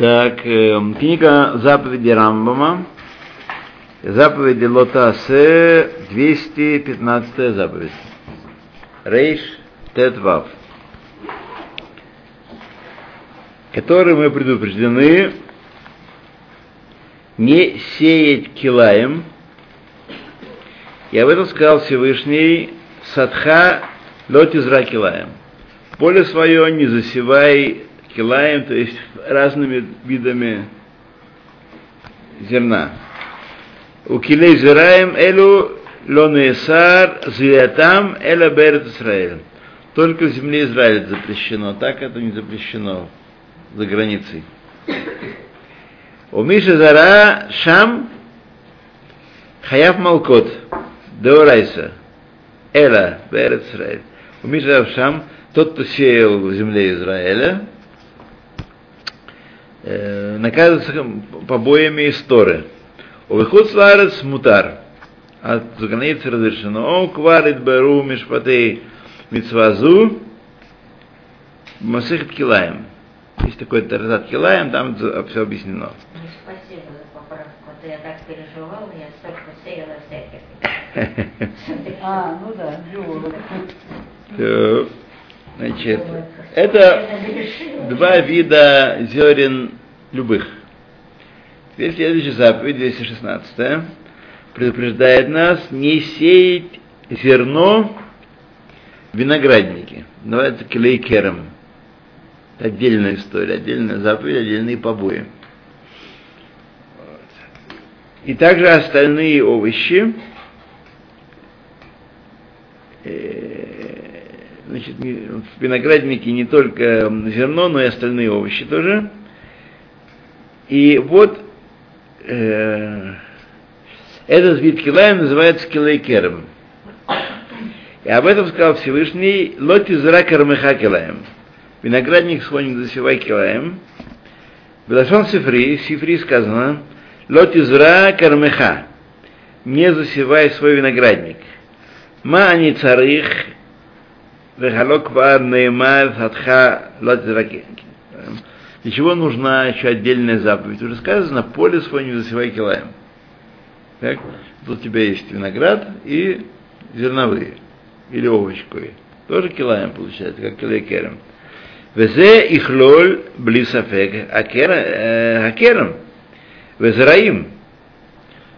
Так, э, книга заповеди Рамбама, заповеди Лотасе, 215 заповедь. Рейш Тетвав. Которые мы предупреждены не сеять килаем. И об этом сказал Всевышний Садха Лотизра килаем. Поле свое не засевай килаем, то есть разными видами зерна. У килей зираем элу лонесар зиятам эла берет Израиль. Только в земле Израиля это запрещено, так это не запрещено за границей. У Миши Зара Шам Хаяв Малкот Деорайса Эла Берет Израиль. У Миши Зара Шам тот, кто сеял в земле Израиля, э, наказывается побоями из Торы. У выход сварец мутар. От за границы разрешено. О, кварит беру мишпатей мицвазу масихт килаем. Есть такой таразат килаем, там все объяснено. Спасибо за поправку. Я так переживала, я столько сеяла всяких. А, ну да, Значит, это два вида зерен любых. Теперь следующая заповедь, 216 предупреждает нас не сеять зерно в винограднике. Называется клейкером. Это отдельная история, отдельная заповедь, отдельные побои. И также остальные овощи, значит, в винограднике не только зерно, но и остальные овощи тоже. И вот э, этот вид килаем называется килайкером. И об этом сказал Всевышний Лоти зра кармеха килаем. Виноградник не засевай килаем. В Лашон Сифри, Сифри сказано Лоти зра кармеха. Не засевай свой виноградник. Ма они царих Вехалок вар неймар хатха латираки. Для чего нужна еще отдельная заповедь? Уже сказано, поле свое не засевай килаем. Так? Тут у тебя есть виноград и зерновые, или овощи кое. Тоже килаем получается, как килайкером. Везе ихлоль блисафек хакером. Везраим.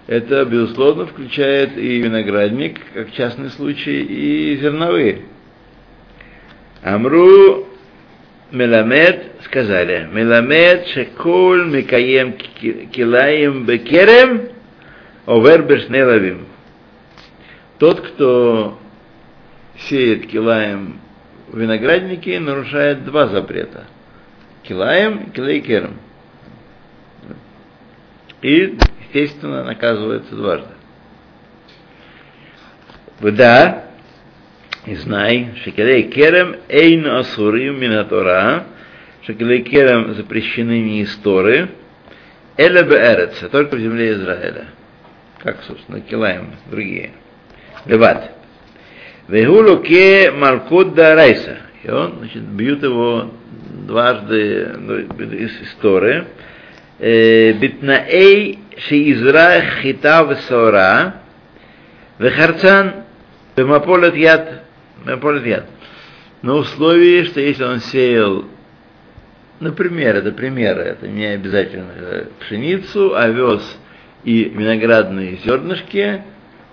Это, безусловно, включает и виноградник, как частный случай, и зерновые. Амру Меламед сказали, Меламед шекол микаем килаем бекерем овер бешнелавим. Тот, кто сеет килаем в винограднике, нарушает два запрета. Килаем и килейкером. И, естественно, наказывается дважды. Да, и знай, шекелей керем эйн асурим минатора, шекелей керем запрещены не из Торы, эля беэрец, только в земле Израиля. Как, собственно, килаем другие. Леват. Вегулу ке малкут да райса. И он, значит, бьют его дважды ну, из истории. Битнаэй шеизра хитав сора, вехарцан бемаполет яд яд. На условии, что если он сеял, например, это примеры, это не обязательно пшеницу, овес и виноградные зернышки,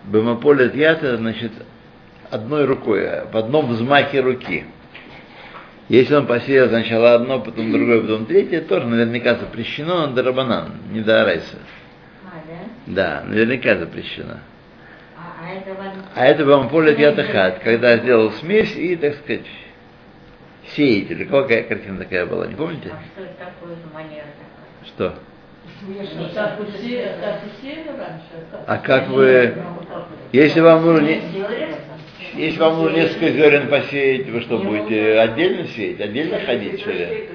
бемаполет яд, это значит одной рукой, в одном взмахе руки. Если он посеял сначала одно, потом другое, потом третье, тоже наверняка запрещено, но дарабанан, не до арайса. А, да? Да, наверняка запрещено. А, а это вам... А это поле ятахат, когда сделал смесь и, так сказать, сеятель. Какая картина такая была, не помните? А что это такое за манера такая? Что? Раньше. А как вы, если вам нужно, если вам нужно несколько зерен посеять, вы что, будете отдельно сеять, отдельно ходить, что ли?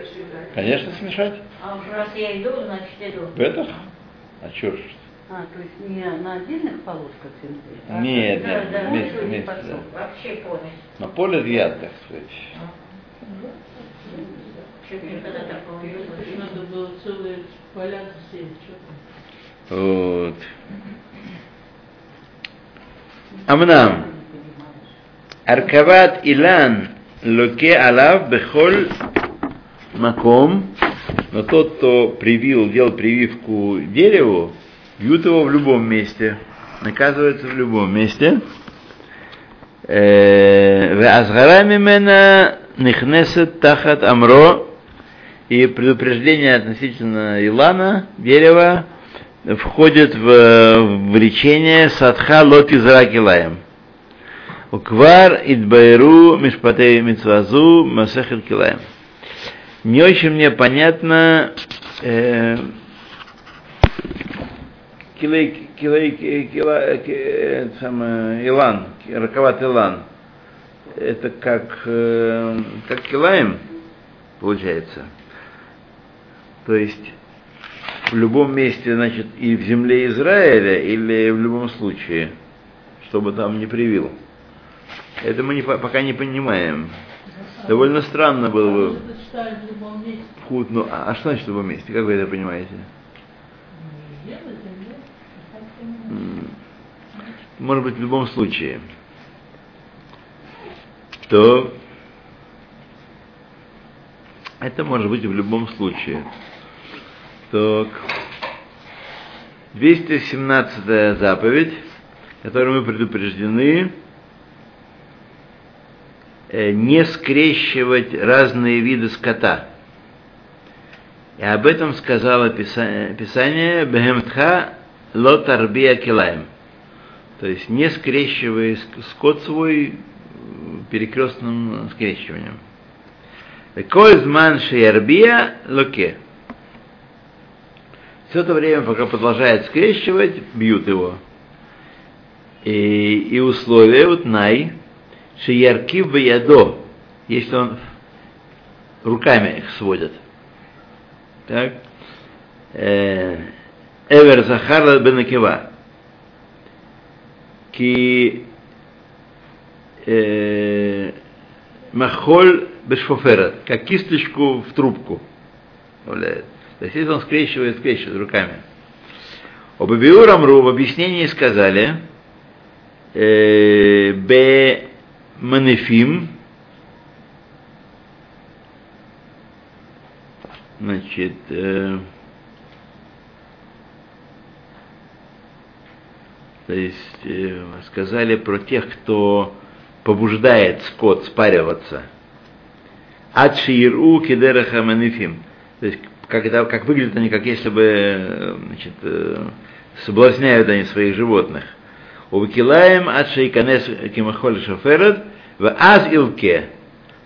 Конечно, смешать. А уж раз я иду, значит иду. Бетах? А чё ж? А, то есть не на отдельных полосках земли? а Нет, Да, нет, да, вместе, ну, вместе, подсох. да. Вообще помесь. На поле яд, так сказать. Надо было целые поля? Вот. Амнам. Аркават Илан Локе Алав Бехоль Маком. Но тот, кто привил, делал прививку дереву, бьют его в любом месте. Наказывается в любом месте. Азгара мимена нихнесет тахат амро. И предупреждение относительно Илана, дерева, входит в, в речение Садха Лоти Заракилаем. Уквар Идбайру Мишпатей Мицвазу Масехет Килаем. Не очень мне понятно э, килей, килей, кила, ки- сам, э, Илан, раковат Илан. Это как, э, как килаем, получается. То есть в любом месте, значит, и в земле Израиля, или в любом случае, чтобы там не привил. Это мы не, по- пока не понимаем. Довольно странно было бы. Худ, ну, а а что значит в любом месте? Как вы это понимаете? Где на земле? М, Может быть, в любом случае. То это может быть в любом случае. Так. 217 заповедь, которой мы предупреждены, э, не скрещивать разные виды скота. И об этом сказало Писа- Писание Бехемтха Лотарбия Килаем. То есть не скрещивая ск- скот свой э, перекрестным скрещиванием. Кользман Шиярбия Локе. Все это время, пока продолжает скрещивать, бьют его. И, и условие, вот най, Шиярки в ядо, если он руками их сводит. Так. Э, Эвер Захар Бенакева. Э, Махоль Бешфофера, как кисточку в трубку. То он скрещивает, скрещивает руками. Об Амру в объяснении сказали Бе Манефим, значит, э, то есть э, сказали про тех, кто побуждает скот спариваться. Адширу кидераха манифим. То есть, когда, как выглядят они, как если бы э, значит, э, соблазняют они своих животных. Увыкилаем адшейканес кимахоль шоферет в аз илке.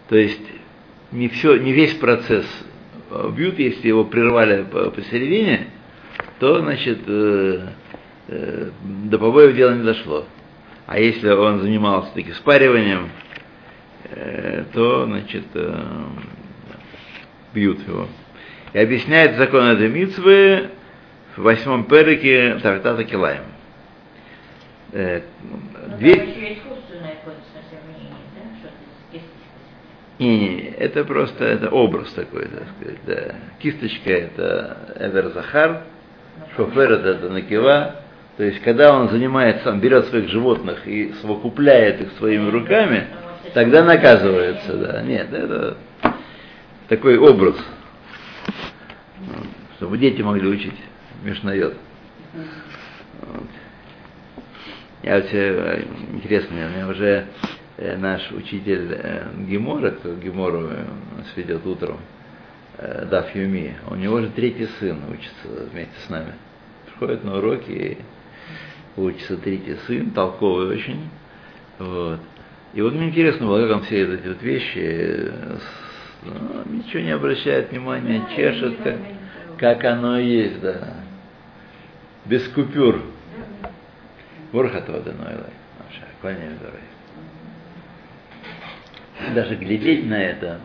То есть не, все, не весь процесс бьют, если его прервали по- посередине, то, значит, э, э, до побоев дело не дошло. А если он занимался таки спариванием, э, то, значит, э, бьют его. И объясняет закон этой митцвы в восьмом перике Тартата Килаем. Э, Ну, две-. Не, это просто это образ такой, так сказать. Да. Кисточка это Эвер Захар, шофер это, это Накива. То есть, когда он занимается, он берет своих животных и совокупляет их своими руками, тогда наказывается, да. Нет, это такой образ, чтобы дети могли учить Мишнает. Я вот э, интересно, у меня уже э, наш учитель Гемора, кто Гемору нас утром, э, Даф Юми, у него же третий сын учится вместе с нами. Приходит на уроки и учится третий сын, толковый очень. Вот. И вот мне интересно было, как он все эти вот вещи, э, ну, ничего не обращает внимания, чешет, как, как оно есть, да. Без купюр. Бурхатова Данойлай. Даже глядеть на это.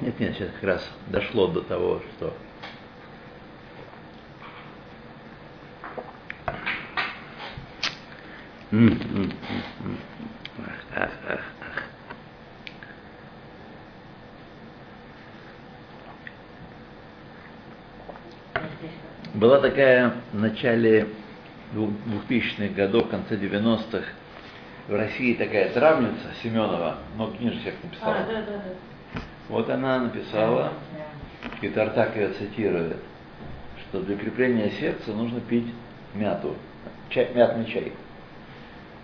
Нет, нет, сейчас как раз дошло до того, что Была такая в начале 2000-х годов, в конце 90-х, в России такая травница Семенова, но книжек всех написала. А, да, да, да. Вот она написала, и Тартак ее цитирует, что для крепления сердца нужно пить мяту, чай, мятный чай.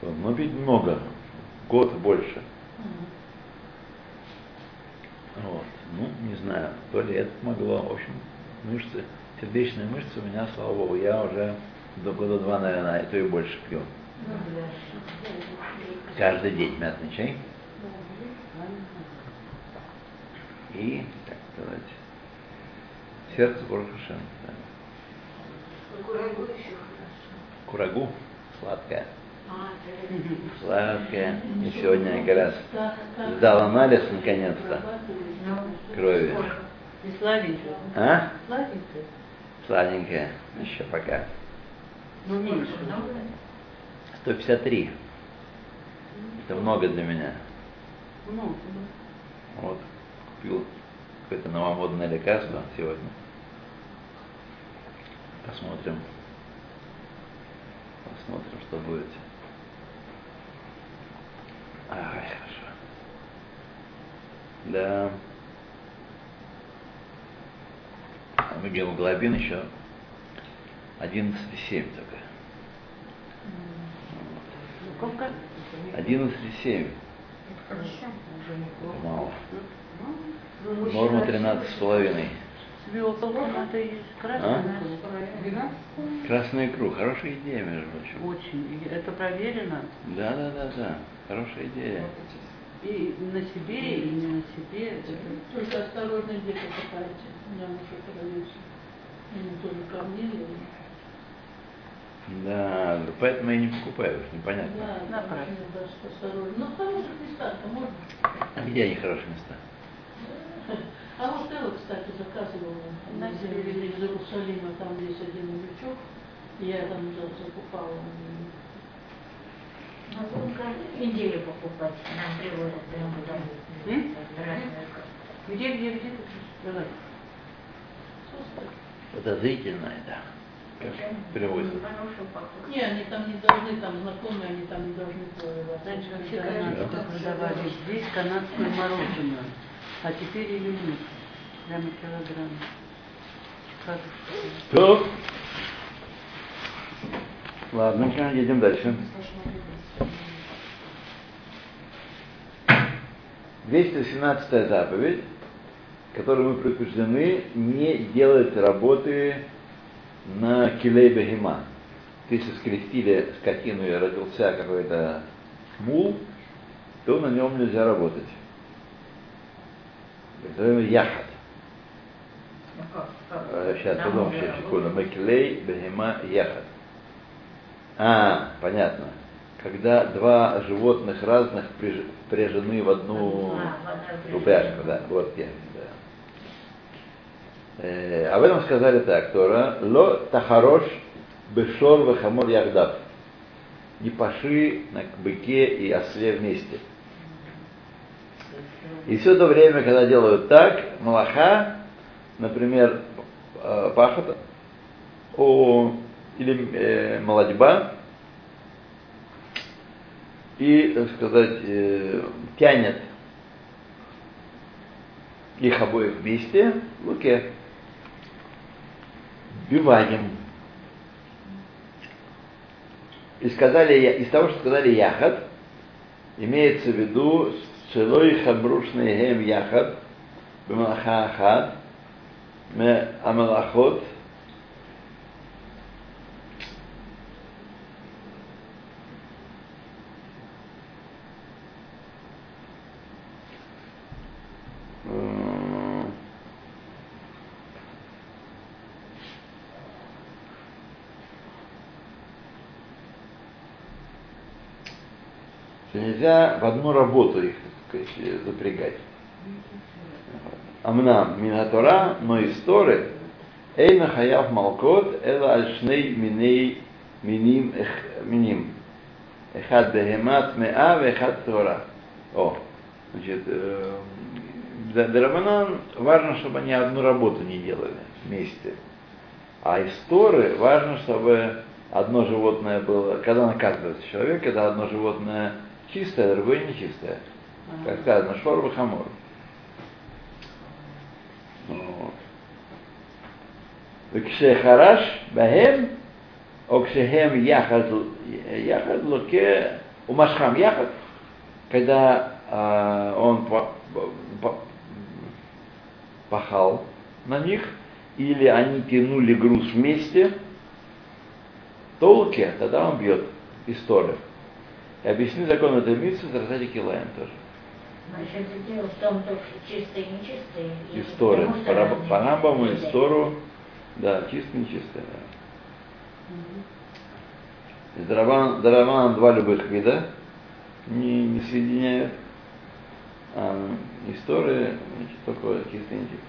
Но пить много, год больше. Вот. Ну, не знаю, то ли это помогло. В общем, мышцы, сердечные мышцы у меня, слава богу, я уже до года два, наверное, а то и больше пью. Каждый день мятный чай. И, так сказать, сердце Борхашем. Да. Курагу еще хорошо. Курагу сладкая. Сладкая. И сегодня я как раз Да, да. сдал анализ наконец-то крови. И сладенькая. А? Сладенькая. Сладенькая. Еще пока. Ну, меньше. много? 153. Это много для меня. Много. Вот, купил какое-то новомодное лекарство сегодня. Посмотрим. Посмотрим, что будет. Ай, хорошо. Да. А гемоглобин еще 11,7 только. Сколько? 11,7. Хорошо. Мало. Ну, Норма 13,5. Свеколку надо есть. А? Красную. Икру. Хорошая идея, между прочим. Очень. Это проверено. Да, да, да, да. Хорошая идея. И на себе, и не на себе. Это Только осторожно где-то копайте. У меня муж отравился. Ему тоже камнили. Да, поэтому я не покупаю, уж непонятно. Да, Напрасно. очень даже осторожно. Ну, хороших местах-то можно. А где они хорошие места? А вот Элла, кстати, заказывала На из, Иерусалима, там есть один лючок. Я там за- закупала. Будем каждую неделю покупать. Нам привозят прямо домой. Где, где, где? Давай. Подозрительно это. Как переводится. Хорошую упаковку. Не, они там не должны, там знакомые, они там не должны. Раньше вообще Да, канадцы да. продавали здесь канадское мороженое. А теперь или нет? Прямо килограмм. Как? То. Ладно, едем дальше. 217 заповедь, которой мы предупреждены не делать работы на килей бегема. Если скрестили скотину и родился какой-то мул, то на нем нельзя работать. Как? Э, Сейчас, муля сейчас, секунду. Маклей, бегема, яхат. А, понятно. Когда два животных разных впряжены в одну А, упряжку, да, вот я, да. Э, об этом сказали так, Тора, ло тахарош бешор вахамор яхдав. Не паши на быке и осле вместе. И все то время, когда делают так, малаха, например, э, пахота, о, или э, молодьба, и, так сказать, э, тянет их обоих вместе в руке биванием. И сказали, из того, что сказали яхат, имеется в виду гем яхат, бималаха ахад, ме амалахот, М, что нельзя в одну работу их сказать, запрягать. Амнам минатора, но из Торы, Эйна хаяв малкот, эла альшней миней миним миним. Эхад бехемат меа, вехад тора. О, значит, э, Раманан важно, чтобы они одну работу не делали вместе. А из Торы важно, чтобы одно животное было, когда наказывается человек, это одно животное чистое, другое нечистое. Как сказано, шор хамор. Вот. Кшехараш бахем, окшехем яхад, яхад луке, умашхам яхад, когда э, он по, по, пахал на них, или они тянули груз вместе, толке, тогда он бьет из Торы. И объясни закон этой митцвы в Килаем тоже. Значит, дело в том, что чистые и нечистые. и Из Торы. потому что По Раб- разные по Рамбаму из люди. Тору, да. Да. Из Даравана, Даравана два любых вида не, не соединяют. А из Торы значит, только чисто и нечисто.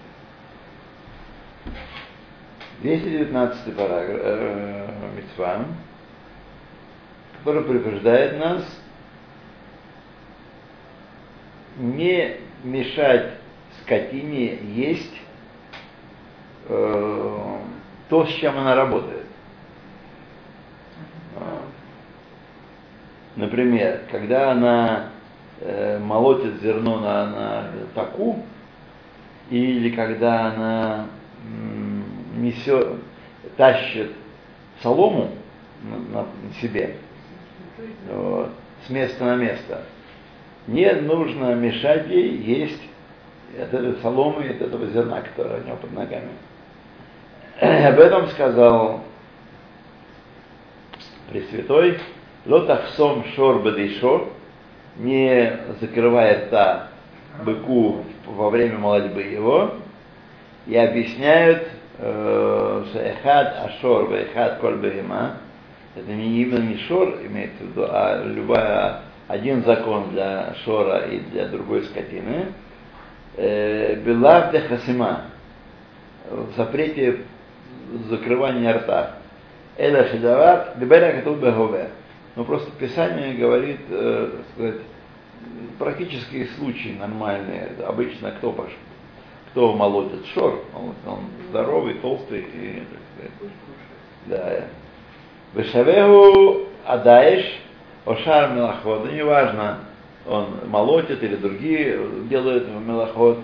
219 параграф э, Митцва, который предупреждает нас не мешать скотине есть э, то, с чем она работает. Например, когда она э, молотит зерно на, на таку, или когда она м, несет, тащит солому на, на себе вот, с места на место, не нужно мешать ей есть от этой соломы, от этого зерна, которое у него под ногами. Об этом сказал Пресвятой, лотахсом шор бадейшор, не закрывает та быку во время молодьбы его, и объясняют, э, что эхад ашор, эхад коль это не именно не шор имеется в виду, а любая, один закон для шора и для другой скотины, э, де хасима, в запрете закрывания рта. Эля шедават, дебера катул бегове. Но просто Писание говорит, э, сказать, практические случаи нормальные. Обычно кто пош, кто молотит шор, он, он здоровый, толстый и, так сказать, да. Вешавеху адаеш, ошар мелахот, да неважно, он молотит или другие делают мелоход,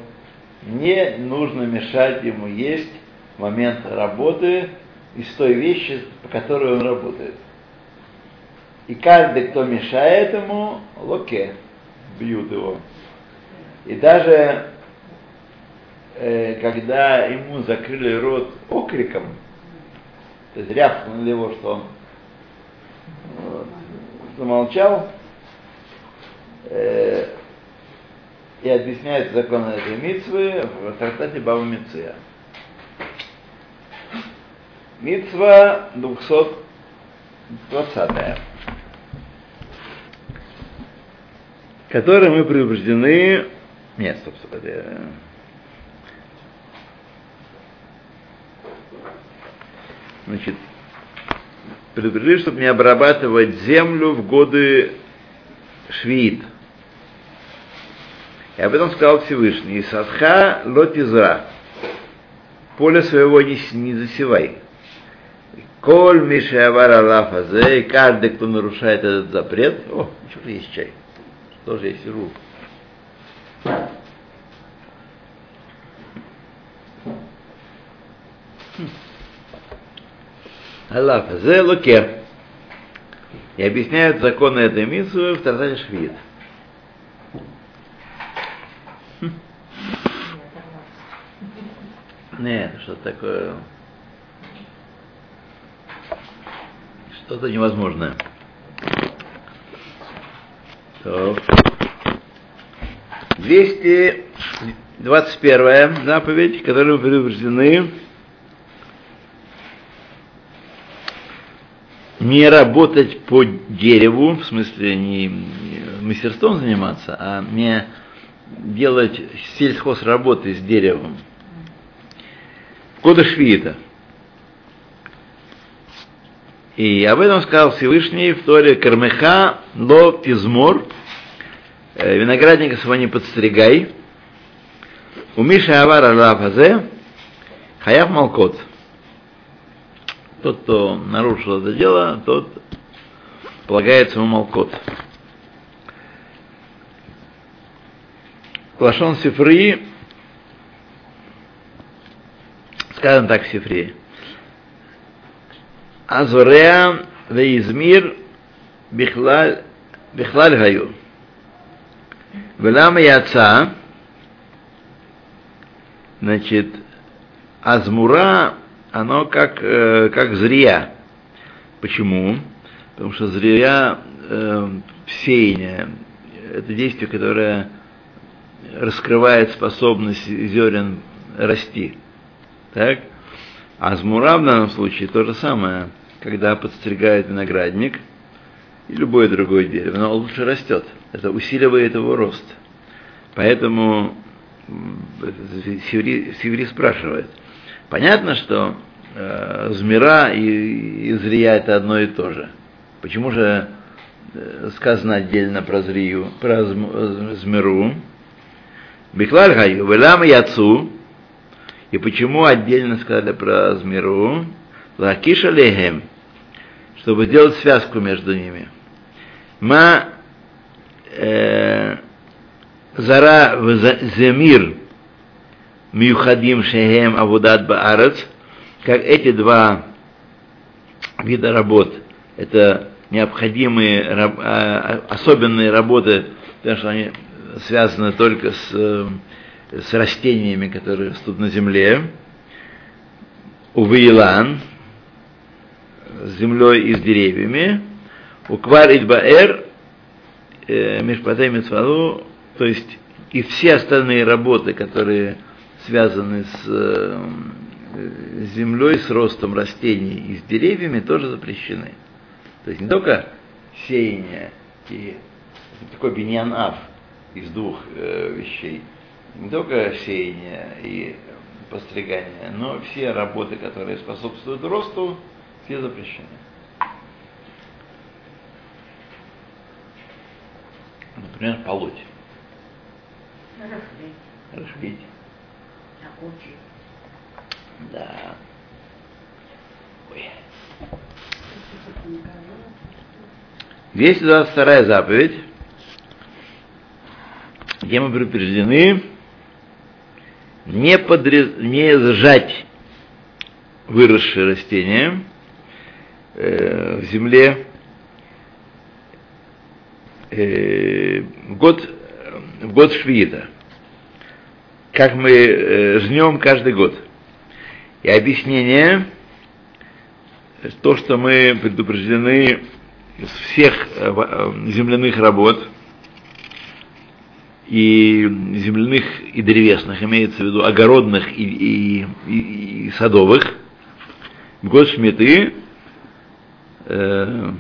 не нужно мешать ему есть момент работы из той вещи, по которой он работает. И каждый, кто мешает ему, локе, бьют его. И даже э, когда ему закрыли рот окриком, то есть рявкнули его, что он замолчал, э, и объясняет закон этой митцвы в трактате Баба Миция. Митцва 220 которой мы предупреждены... Нет, стоп, стоп, это... Значит, предупредили, чтобы не обрабатывать землю в годы швид. И об этом сказал Всевышний. Садха лотизра. Поле своего не, не засевай. Коль Мишавар Аллафазе, и каждый, кто нарушает этот запрет, о, что-то есть чай. Тоже я сижу. Аллафазе луке. И объясняют законы этой миссии в Тартане Швид. Нет, что такое? Что-то невозможное. Так. 221 заповедь, которую мы предупреждены не работать по дереву, в смысле не мастерством заниматься, а не делать сельхозработы с деревом. Кода Швиита. И об этом сказал Всевышний в Торе Кармеха ло тизмор, э, виноградника своего не подстригай, у Миши Авара Лафазе, Хаяв Малкот. Тот, кто нарушил это дело, тот полагается ему молкот. Лашон Сифри, сказано так Сифри. Азуреа веизмир бихлаль гаю. Велама яца, значит, азмура, оно как, э, как зрия. Почему? Потому что зрия э, сеяние, это действие, которое раскрывает способность зерен расти. Так? А змура в данном случае то же самое, когда подстригает виноградник и любое другое дерево, оно лучше растет. Это усиливает его рост. Поэтому Севри, Севри спрашивает. Понятно, что э, змира и, и зрия это одно и то же. Почему же э, сказано отдельно про зрию, про змиру? Бихлаль гаю, велам яцу. И почему отдельно сказали про змиру? Лакиша лехем, чтобы сделать связку между ними. Ма э, зара земир мюхадим шехем авудат баарец, как эти два вида работ, это необходимые особенные работы, потому что они связаны только с, с растениями, которые растут на земле. Увеилан, с землей и с деревьями. Уквар Идбаэр, Мишпатай Митсваду, то есть и все остальные работы, которые связаны с землей, с ростом растений и с деревьями, тоже запрещены. То есть не только сеяние и такой биньян-аф, из двух э, вещей. Не только сеяние и постригание, но все работы, которые способствуют росту, все запрещены. Например, полоть. Рыхлить, Рыхлить. Окучить. Да. Ой. 222 заповедь где мы предупреждены не, подрез... не сжать выросшие растения э, в земле э, в год, в год швиита, как мы э, жнем каждый год. И объяснение, то, что мы предупреждены из всех э, э, земляных работ, и земляных, и древесных, имеется в виду огородных и, и, и, и садовых, в год Шмиты, э,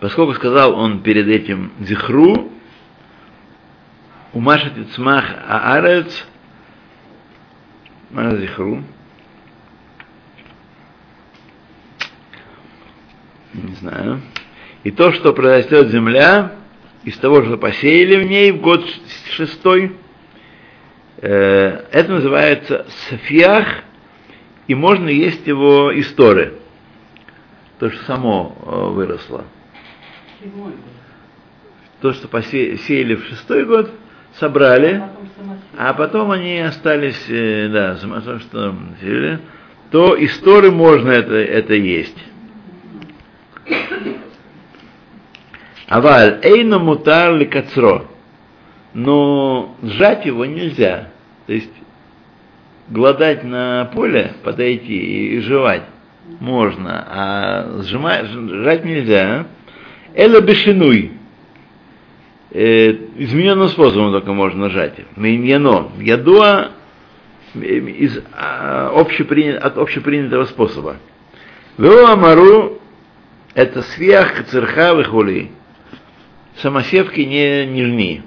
поскольку сказал он перед этим Зихру, Умашет Ицмах Аарец, Маша Зихру, не знаю, и то, что произрастет земля, из того, что посеяли в ней в год шестой, э, это называется сафиах, и можно есть его из Торы. То, что само э, выросло. То, что посеяли в шестой год, собрали, А потом они остались, э, да, что то из Торы можно это, это есть. Аваль, эйно мутар ли кацро. Но сжать его нельзя. То есть гладать на поле, подойти и жевать можно, а сжимать, сжать нельзя. Эла бешинуй. Э, измененным способом только можно нажать. Миньяно. Ядуа из а, общепринят, от общепринятого способа. Амару это свях церха выхули. Самосевки не нежны.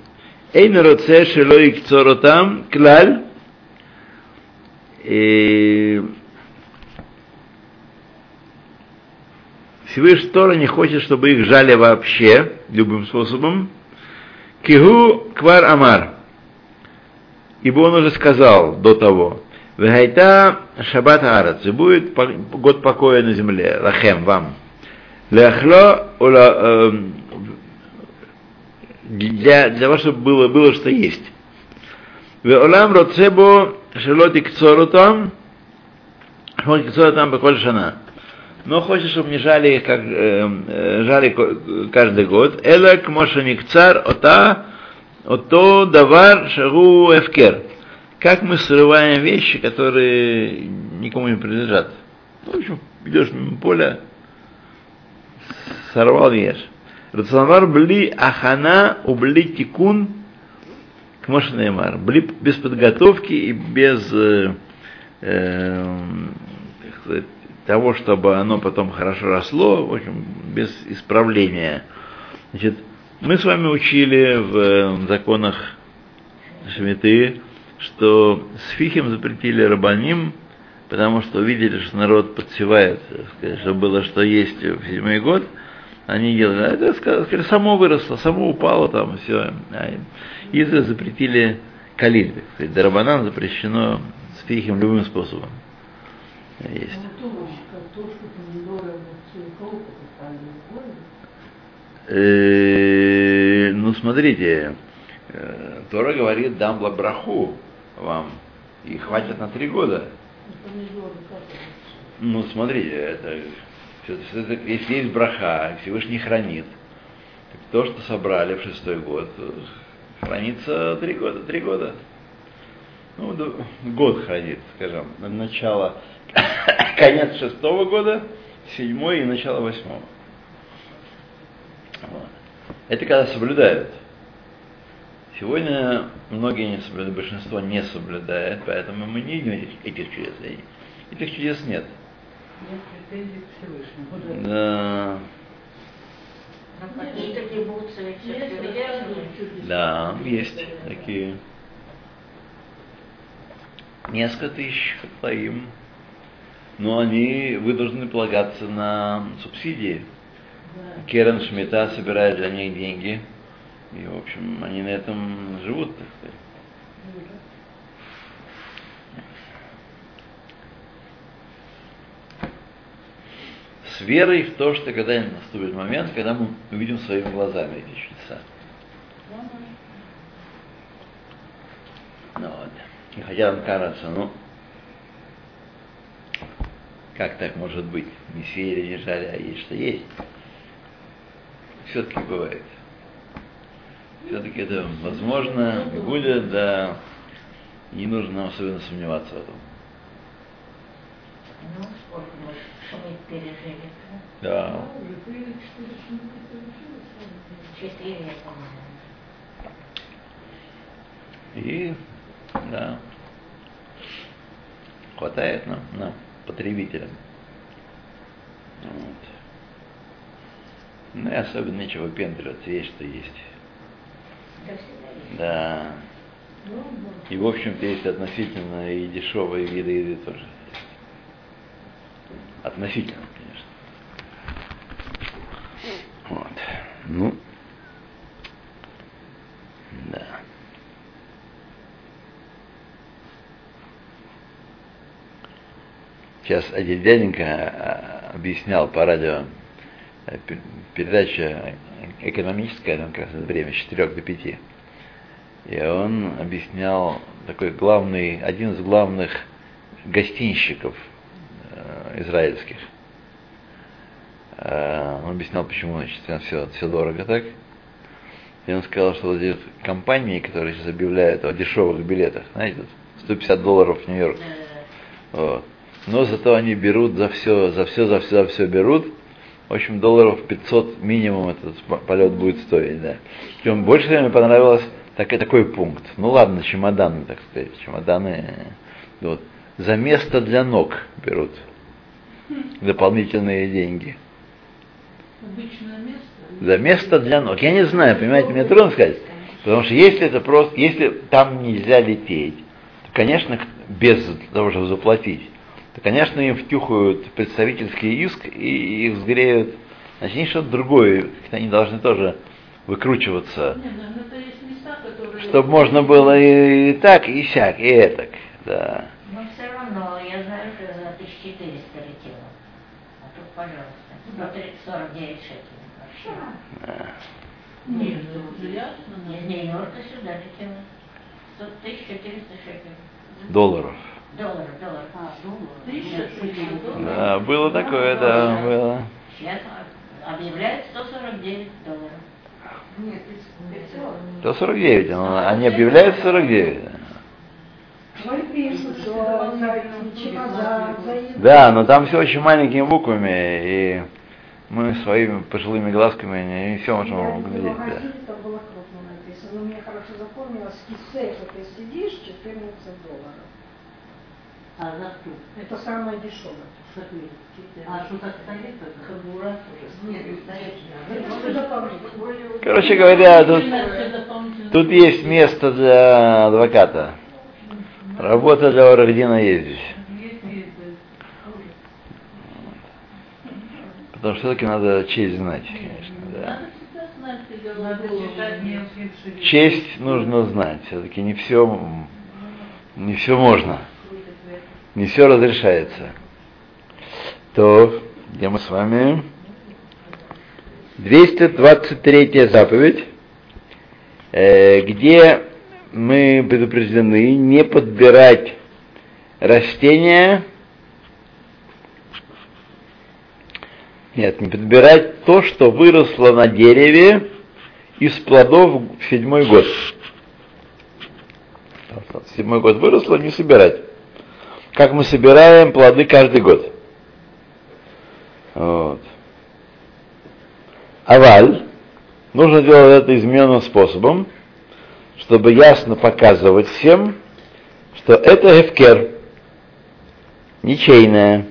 Эйн роце шелой кцоротам клаль. Всевышний Тора не хочет, чтобы их жали вообще, любым способом. Кигу квар амар. Ибо он уже сказал до того. Вегайта шаббат арец. И будет год покоя на земле. Лахем, вам. Ляхло, ула, эм, для, для того, чтобы было, было что есть. Веолам роцебо шелотик цорутам, шелотик цорутам беколь шана. Но хочет, чтобы не жали, как э, э, жали каждый год. Элек мошеник цар ота, ото давар шагу эфкер. Как мы срываем вещи, которые никому не принадлежат. Ну, в общем, идешь мимо поля, сорвал ешь. Рационар бли ахана убли тикун к Неймар. Бли без подготовки и без э, э, как сказать, того, чтобы оно потом хорошо росло, в общем, без исправления. Значит, мы с вами учили в э, законах Шмиты, что с фихим запретили рабаним, потому что увидели, что народ подсевает, сказать, что было что есть в седьмой год, они делали, а это сказали, само выросло, само упало там, все. И за- запретили калиль, так сказать. Дарабанан запрещено с фихим любым способом. Голубь? Э, Ну, смотрите, э, Тора говорит, дам браху вам, и хватит на три года. Ну, смотрите, это, если есть браха, Всевышний хранит, то, что собрали в шестой год, э, хранится три года, три года. Ну, год хранит, скажем, на начало, конец шестого года, седьмой и начало восьмого. Вот. Это когда соблюдают. Сегодня многие не соблюдают, большинство не соблюдает, поэтому мы не видим этих, этих чудес. Этих чудес нет. Нет претензий к Всевышнему. Да, Есть чудеса. да, есть такие. Несколько тысяч хатлаим. Но они вынуждены полагаться на субсидии. Керен Шмита собирает для них деньги. И, в общем, они на этом живут, так сказать. С верой в то, что когда наступит момент, когда мы увидим своими глазами эти чудеса. Ну вот. И хотя нам кажется, ну, как так может быть? Не съели, не жали, а есть что есть. Все-таки бывает. Все-таки это возможно, будет, да. Не нужно нам особенно сомневаться в этом. Ну, сколько мы пережили? Да. Четыре. Четыре, по-моему. И, да, хватает нам, нам, потребителям. Вот. Ну и особенно нечего выпендриваться, есть что есть. Да. Ну, да. И, в общем-то, есть относительно и дешевые виды еды тоже. Относительно, конечно. Вот. Ну. Да. Сейчас один дяденька а, объяснял по радио э, пер- передача экономическая, там как раз время с 4 до 5. И он объяснял такой главный, один из главных гостинщиков э, израильских. Э, он объяснял, почему значит, все, все дорого так. И он сказал, что вот эти компании, которые сейчас объявляют о дешевых билетах, знаете, тут 150 долларов в Нью-Йорк. Вот. Но зато они берут за все, за все, за все, за все берут. В общем, долларов 500 минимум этот по- полет будет стоить, да. Причем больше мне понравилось так, такой пункт. Ну ладно, чемоданы, так сказать, чемоданы. э, Вот. За место для ног берут дополнительные деньги. Обычное место. За место для ног. Я не знаю, понимаете, мне трудно сказать. Потому что если это просто, если там нельзя лететь, то, конечно, без того, чтобы заплатить, то, конечно, им втюхают представительский иск и их сгреют, Значит, они что-то другое, они должны тоже выкручиваться. Нет, ну, ну места, которые... Чтобы можно было и, и так, и сяк, и этак. Да. Но все равно, я знаю, что за 1400 летела. А тут, пожалуйста, ну, 49 шекелей. Да. Нет, ну, ну, Нью-Йорка сюда летела. 1400 шекелей. Долларов. А. Да, было такое, да, было. Сейчас объявляют 149 долларов. Нет, 500. 149, но они объявляют 49. да. Но там все очень маленькими буквами, и мы своими пожилыми глазками не все можем видела в глядеть. Да. магазине, там было крупно написано. Но мне хорошо запомнилось, кисе, что ты сидишь, 14 долларов. А за что? Это самое дешевое. А что так стоит? это? Хабура. Нет. Короче говоря, тут, тут есть место для адвоката. Работа для Орагдина есть здесь. Да. Потому что все-таки надо честь знать, конечно. Да. Мелким шрифтом. Честь нужно знать. Все-таки не все, не все можно. Не все разрешается. То, где мы с вами? 223 заповедь, э, где мы предупреждены не подбирать растения, нет, не подбирать то, что выросло на дереве из плодов в седьмой год. Седьмой год выросло, не собирать. Как мы собираем плоды каждый год. Вот. Аваль, нужно делать это измененным способом, чтобы ясно показывать всем, что это эфкер, ничейное.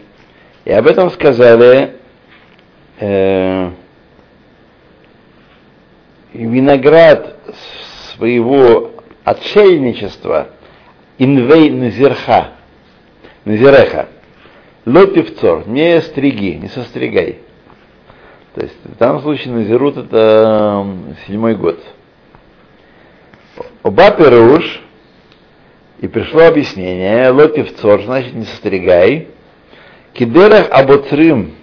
И об этом сказали э, виноград своего отшельничества инвей назирха, назиреха, лотивцор, не стриги, не состригай. То есть в данном случае назирут это седьмой год. Оба перуш, и пришло объяснение, лотивцор, значит не состригай, кидерах абоцрим,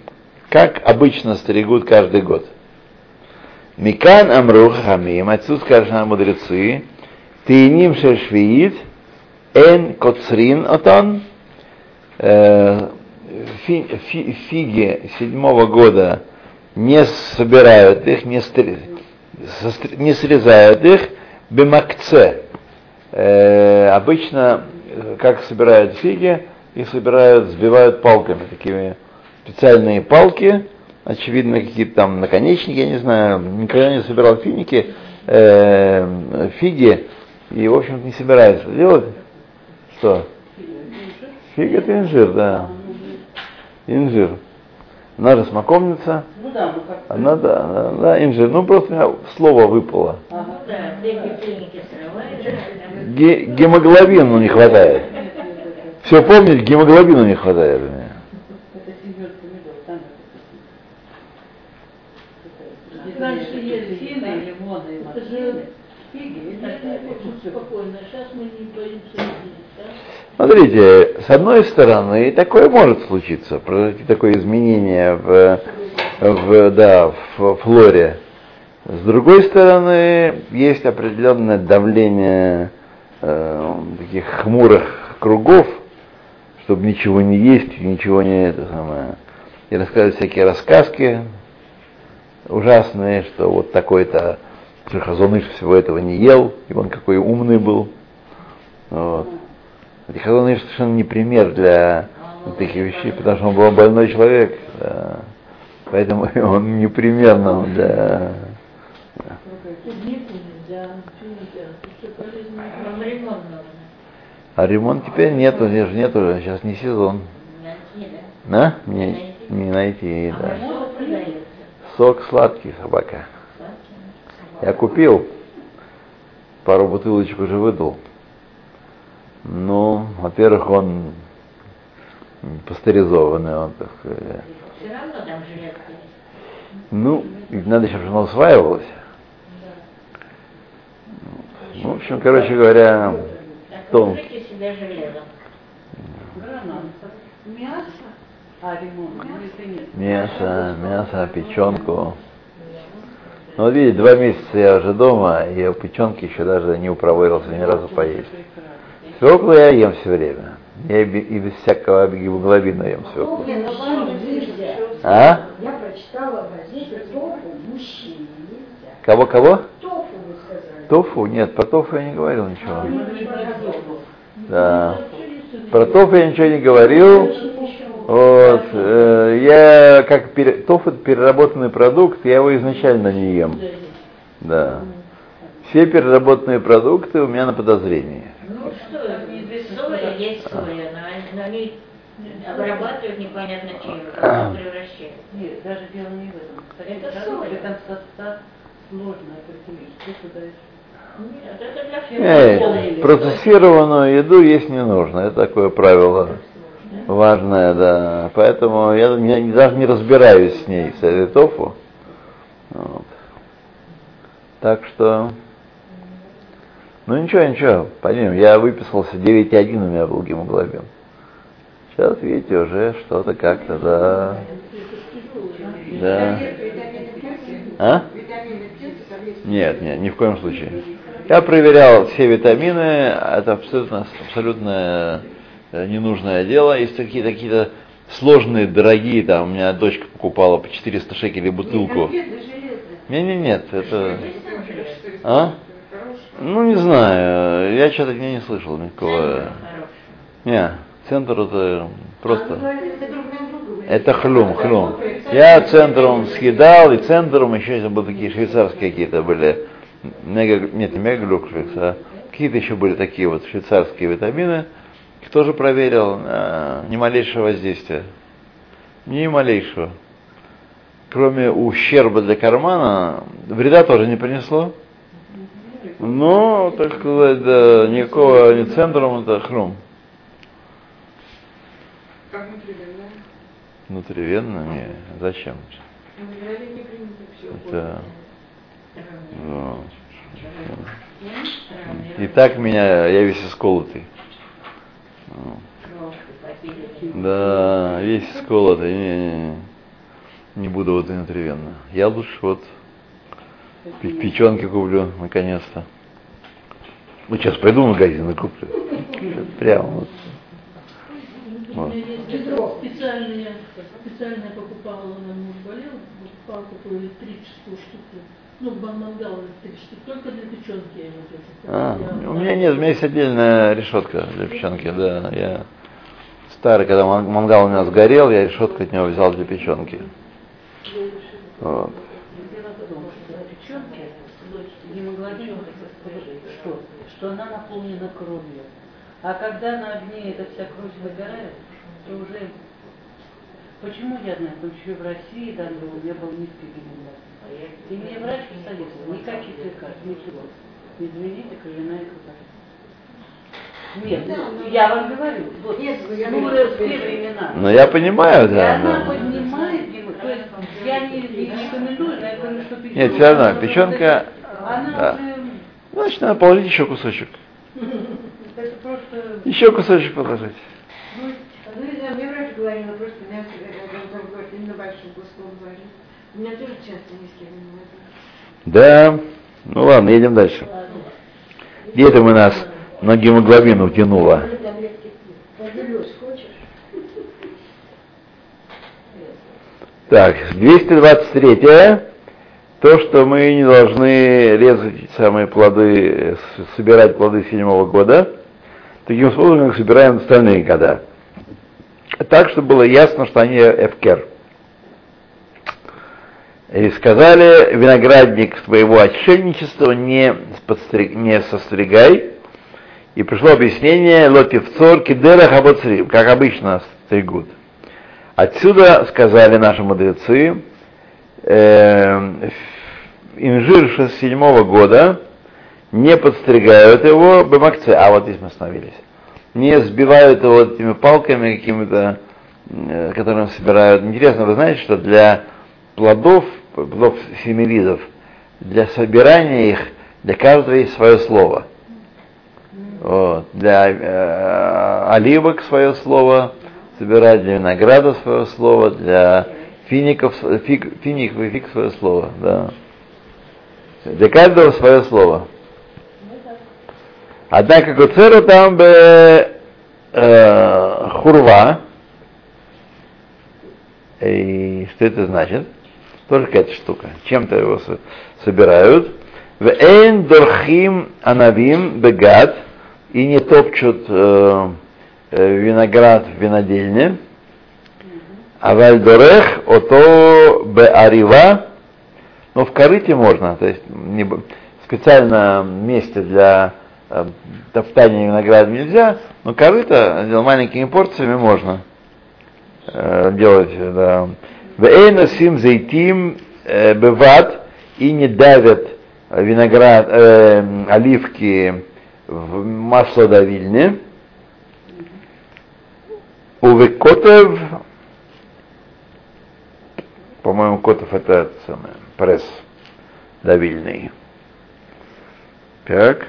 как обычно стригут каждый год. Микан амру хамим, отсюда скажут нам мудрецы, тейним шешвиит, эн коцрин фи- фиги седьмого года не собирают их, не, стр- не срезают их, бемакце. Э, обычно, э, как собирают фиги, их собирают, сбивают палками, такими специальные палки, очевидно, какие-то там наконечники, я не знаю, никогда не собирал финики, э, фиги, и, в общем не собирается делать. Что? Фиг это инжир, да. Инжир. Она же смоковница, Ну да, ну как она, да, да, да, инжир. Ну, просто у меня слово выпало. Ну а там Ге- гемоглобину не хватает. Все помнить, гемоглобину не хватает. это. Раньше ели фины, лимоны и Смотрите, с одной стороны, такое может случиться, произойти такое изменение в, в, да, в флоре. С другой стороны, есть определенное давление э, таких хмурых кругов, чтобы ничего не есть, ничего не это самое. И рассказывать всякие рассказки ужасные, что вот такой-то Хазоныш всего этого не ел, и он какой умный был. Вот. И Хазоныш совершенно не пример для таких вещей, потому что он был больной человек. да. Поэтому он не пример нам для... А ремонт теперь нету, здесь же нету, сейчас не сезон. Найти, да? Не, не найти, А да. что продается? Сок сладкий, собака. Я купил, пару бутылочек уже выдал. Ну, во-первых, он пастеризованный, он, так сказать. Все равно там есть. Ну, ведь надо еще, чтобы оно усваивалось. Ну, в общем, короче говоря. Гранат. Мясо А. Ну. Мясо, мясо, печенку. Ну, вот видите, два месяца я уже дома, и я печенки еще даже не упроворился ни разу поесть. Свеклу я ем все время. Я и бе- и без всякого гемоглобина ем свеклу. Мужчине нельзя. А? Я прочитала в газете тофу. Кого-кого? Тофу вы сказали. Тофу? Нет, про тофу я не говорил ничего. Ну, про тофу. Да. Про тофу я ничего не говорил. Вот. э, Я как пере- тофу это переработанный продукт, я его изначально не ем. Да. Все переработанные продукты у меня на подозрении. Ну что, соя есть соя, но они, обрабатывают непонятно чем, превращают. Нет, даже дело не в этом. Это соя. там состав сложно определить. Что туда? Нет, это для всех. Эй, процессированную еду есть не нужно. Это такое правило важное, да. Поэтому я не- даже не разбираюсь с ней, с этой тофу. Вот. Так что... Ну ничего, ничего, пойдем. Я выписался 9,1 у меня был гемоглобин. Сейчас, видите, уже что-то как-то, да. Да. А? Нет, нет, ни в коем случае. Я проверял все витамины, это абсолютно, абсолютно ненужное дело. Есть такие какие-то сложные, дорогие, там, у меня дочка покупала по 400 шекелей бутылку. Не, не, нет, это... А? Ну, не знаю, я что-то не, не слышал никакого... Не, центр это просто... Это хлюм, хлюм. Я центром съедал, и центром еще были такие швейцарские какие-то были, мега, нет, не мегаглюкс, а какие-то еще были такие вот швейцарские витамины. Их тоже проверил, а, ни малейшего воздействия. Ни малейшего. Кроме ущерба для кармана, вреда тоже не принесло. Но, так сказать, да, никакого ни центром, это хрум. Как внутривенно? Внутривенно? Не, зачем? Внутривенно не принято все. Это... ну, И так меня, я весь исколотый. Ну, Да, весь исколотый. Не, не, не. не буду вот внутривенно. Я лучше вот пе- печенки куплю, наконец-то. Вот сейчас пойду в магазин и куплю. Прямо вот. Вот. специально я покупала, на муж болел, покупала такую электрическую штуку. Ну, мангал только для печенки. А, Я- у меня нет, у меня есть отдельная решетка для печенки, да. Я старый, когда ман- мангал у меня сгорел, я решетку от него взял для печенки. Вот. Что она наполнена кровью. А когда на огне эта вся кровь выгорает, то уже... Почему я знаю? Потому что в России там был, у меня был низкий гемоглобин. И мне врач посоветовал, никаких лекарств, ничего. Извините, кровяная крупа. Нет, ну, я вам говорю, вот, Нет, ну, я ну, те времена. Ну я понимаю, И да. она но- поднимает его, то есть я не, не рекомендую, но я говорю, что печенка... Нет, всё равно, печенка, Она да. уже... Значит, надо положить еще кусочек. Это просто... Еще кусочек положить. Ну, мне врач говорила, просто мясо, э, он говорит, именно большой куском говорит. У меня тоже часто гемоглобин. Да. Ну ладно, едем дальше. Где это мы нас на гемоглобин утянуло? Таблетки Прогулюсь, хочешь? Так, 223 то, что мы не должны резать самые плоды, собирать плоды седьмого года, таким способом, как собираем остальные года. Так, чтобы было ясно, что они эфкер. И сказали, виноградник твоего отшельничества не, подстриг- не состригай. И пришло объяснение, лотивцор кидерах абоцрим, как обычно стригут. Отсюда сказали наши мудрецы, э, инжир 67 года не подстригают его бемакце, а вот здесь мы остановились, не сбивают его этими палками какими-то, э, которыми собирают. Интересно, вы знаете, что для плодов, плодов семилизов, для собирания их, для каждого есть свое слово. Вот. Для э, оливок свое слово, собирать для винограда свое слово, для фиников, фиг, фиников и фиг свое слово, да. Для каждого свое слово. Однако куцеру там бы э, хурва. И что это значит? Только эта штука. Чем-то его собирают. В эйн дорхим анавим бегат. И не топчут э, э, виноград в винодельне. А вальдорех ото беарива. Но в корыте можно, то есть не, в специальном месте для э, топтания винограда нельзя, но корыто маленькими порциями можно э, делать. Да. Вейнасим зайтим э, быват и не давят виноград, э, оливки в маслодавильне. Увекотев, по-моему, Котов это самое, пресс давильный. Так.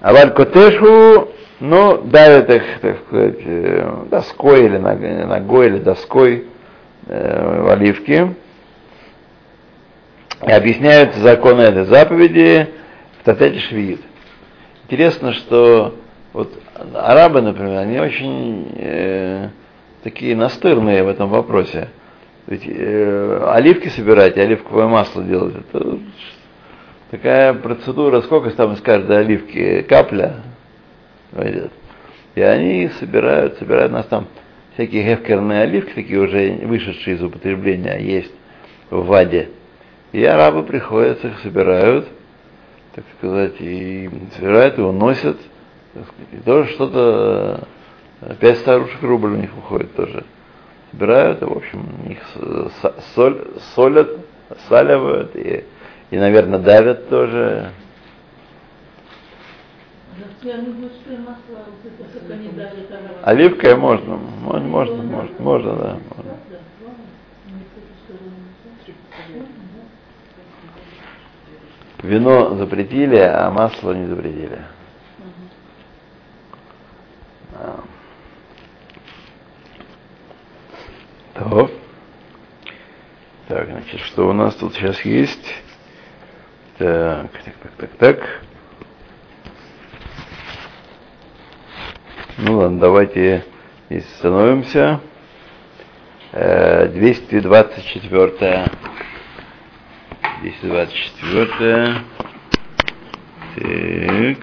А валькотешу, ну, давят их, так сказать, доской или ногой, или доской э, в оливке. И объясняют законы этой заповеди в Татете Швид. Интересно, что вот арабы, например, они очень э, такие настырные в этом вопросе. Ведь э, оливки собирать, оливковое масло делать, это такая процедура, сколько там из каждой оливки капля войдет. И они собирают, собирают нас там всякие гефкерные оливки, такие уже вышедшие из употребления, есть в Ваде. И арабы приходят, их собирают, так сказать, и собирают, и уносят. Сказать, и тоже что-то, пять старушек рублей у них уходит тоже собирают, и, в общем, их соль, солят, соливают и, и, наверное, давят тоже. Оливкой можно, можно, можно, можно, можно, да. Можно. Вино запретили, а масло не запретили. Так. Так, значит, что у нас тут сейчас есть? Так, так, так, так, так. Ну ладно, давайте здесь становимся. 224. 224. Так.